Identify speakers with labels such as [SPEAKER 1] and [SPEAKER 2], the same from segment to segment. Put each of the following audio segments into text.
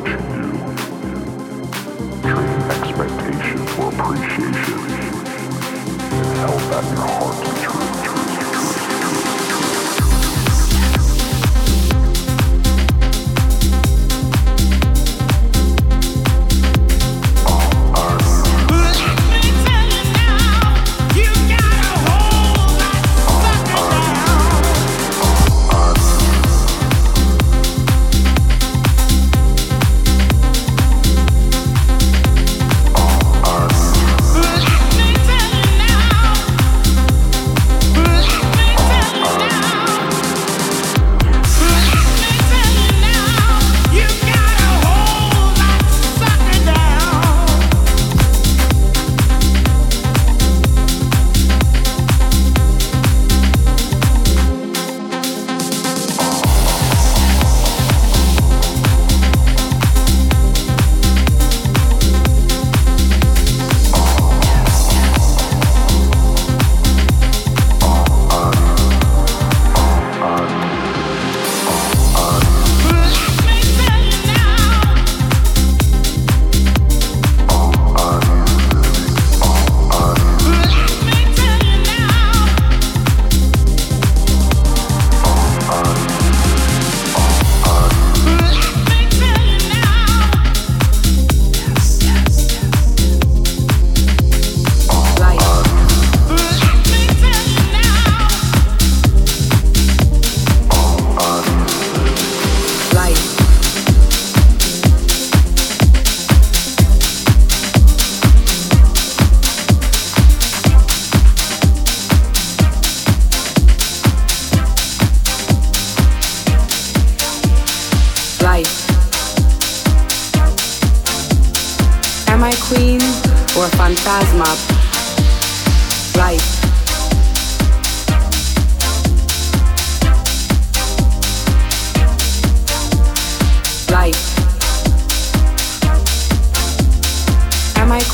[SPEAKER 1] what you. Trading expectation for appreciation. And held back your heart to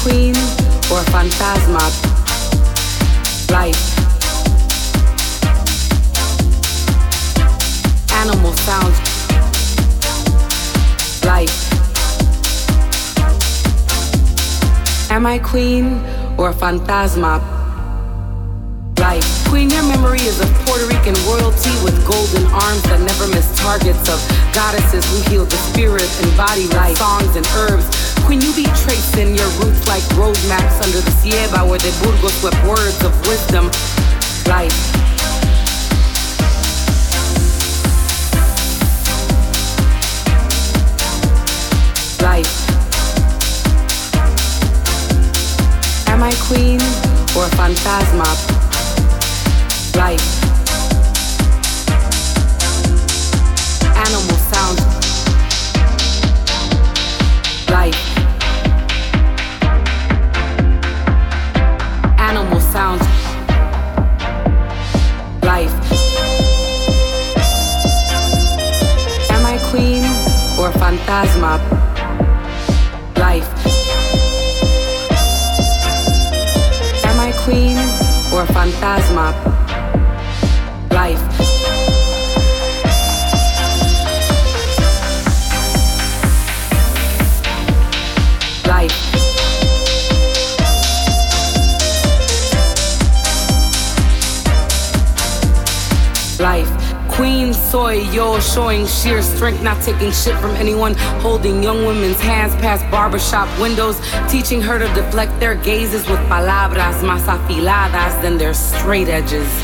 [SPEAKER 2] queen or phantasma? Life. Animal sounds. Life. Am I queen or a phantasma? Life. Queen, your memory is of Puerto Rican royalty with golden arms that never miss targets of goddesses who heal the spirit and body life, songs and herbs. Queen, you be tracing your roots like road maps under the Sierra where the Burgos swept words of wisdom. Life. Life. Am I queen or a phantasma? Life. Phantasma? Life. Am I queen or a phantasma? Soy, yo, showing sheer strength, not taking shit from anyone, holding young women's hands past barbershop windows, teaching her to deflect their gazes with palabras más afiladas than their straight edges.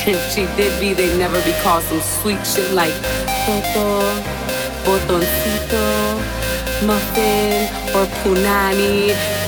[SPEAKER 2] if she did be, they'd never be called some sweet shit like Toto, Botoncito, Muffin, or Punani.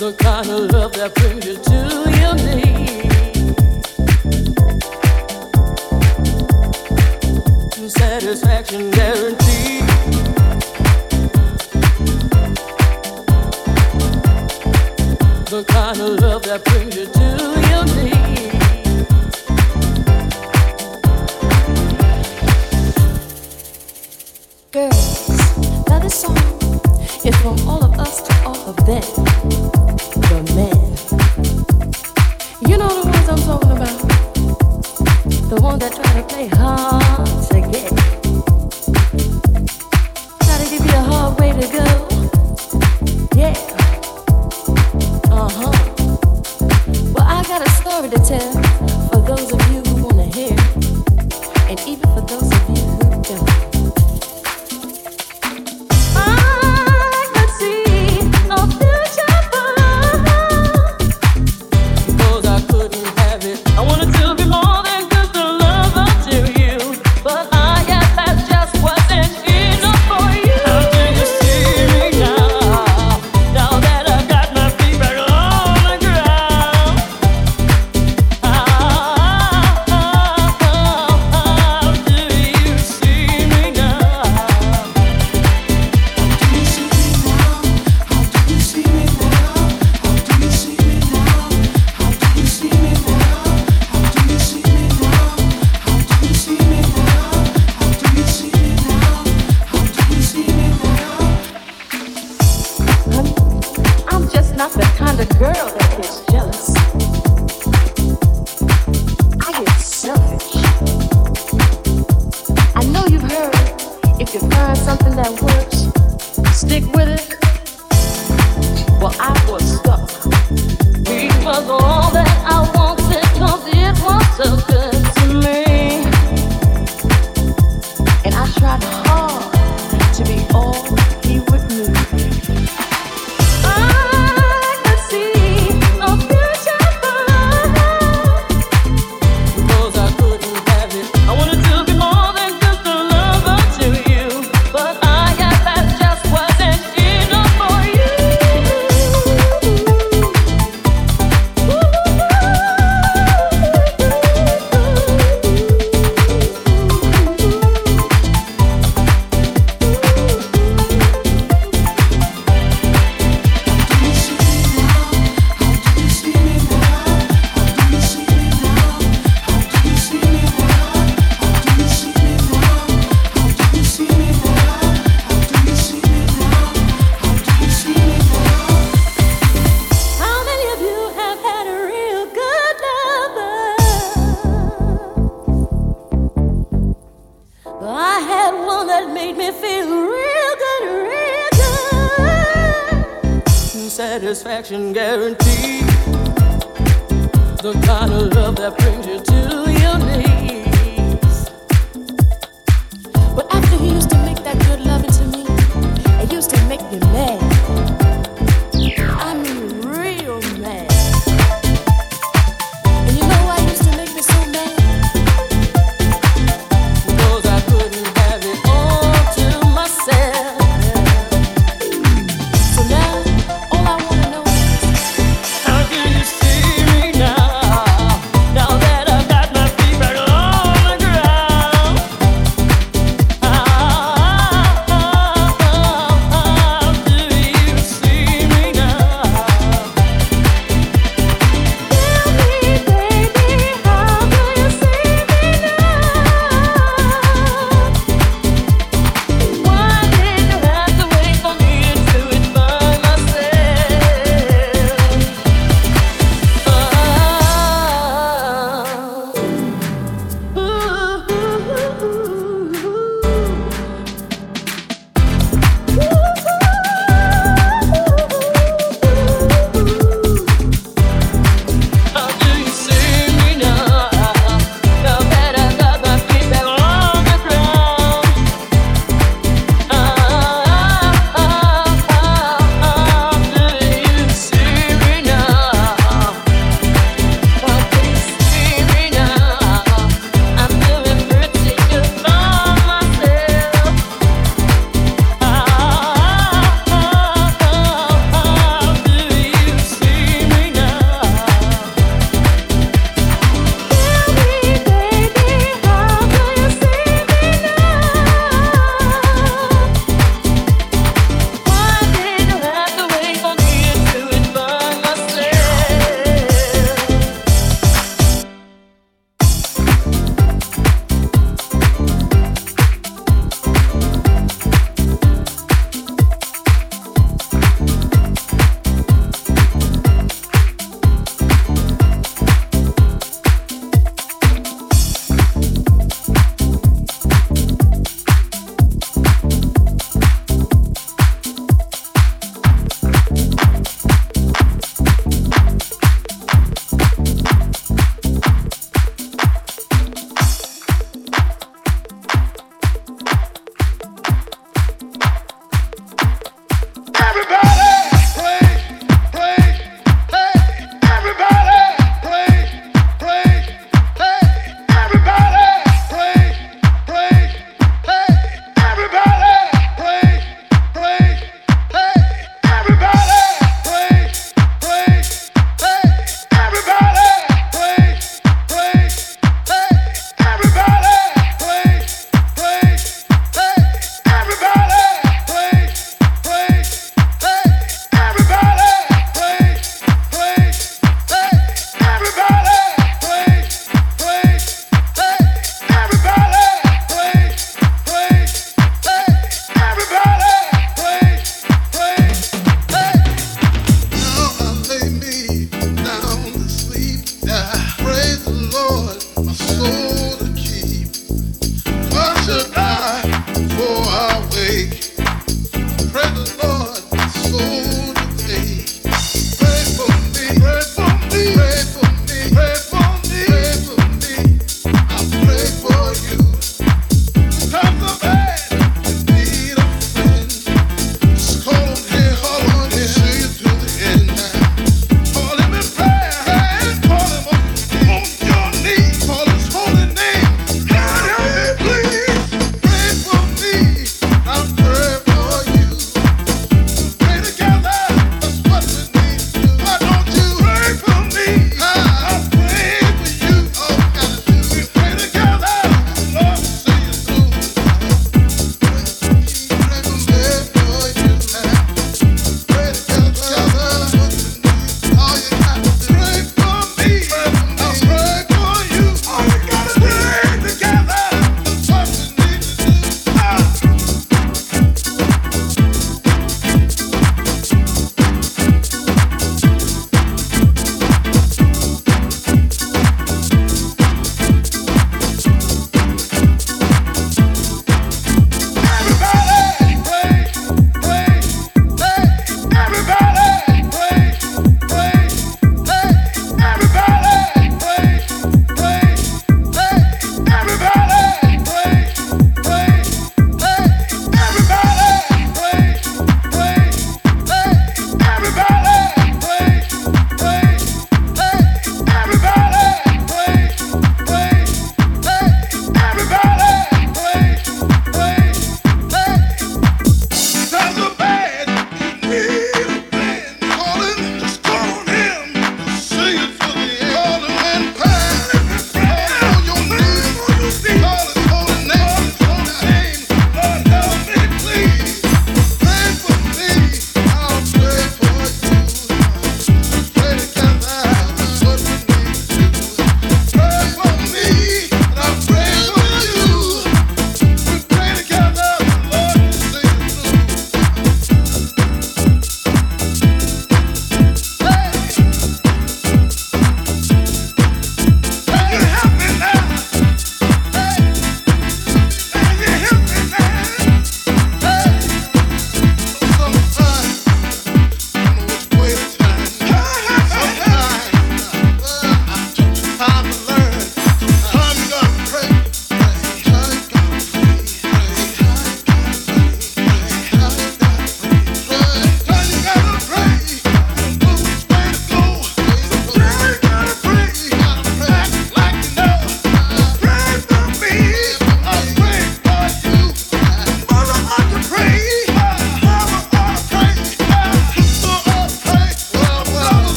[SPEAKER 3] The kind of love that brings you to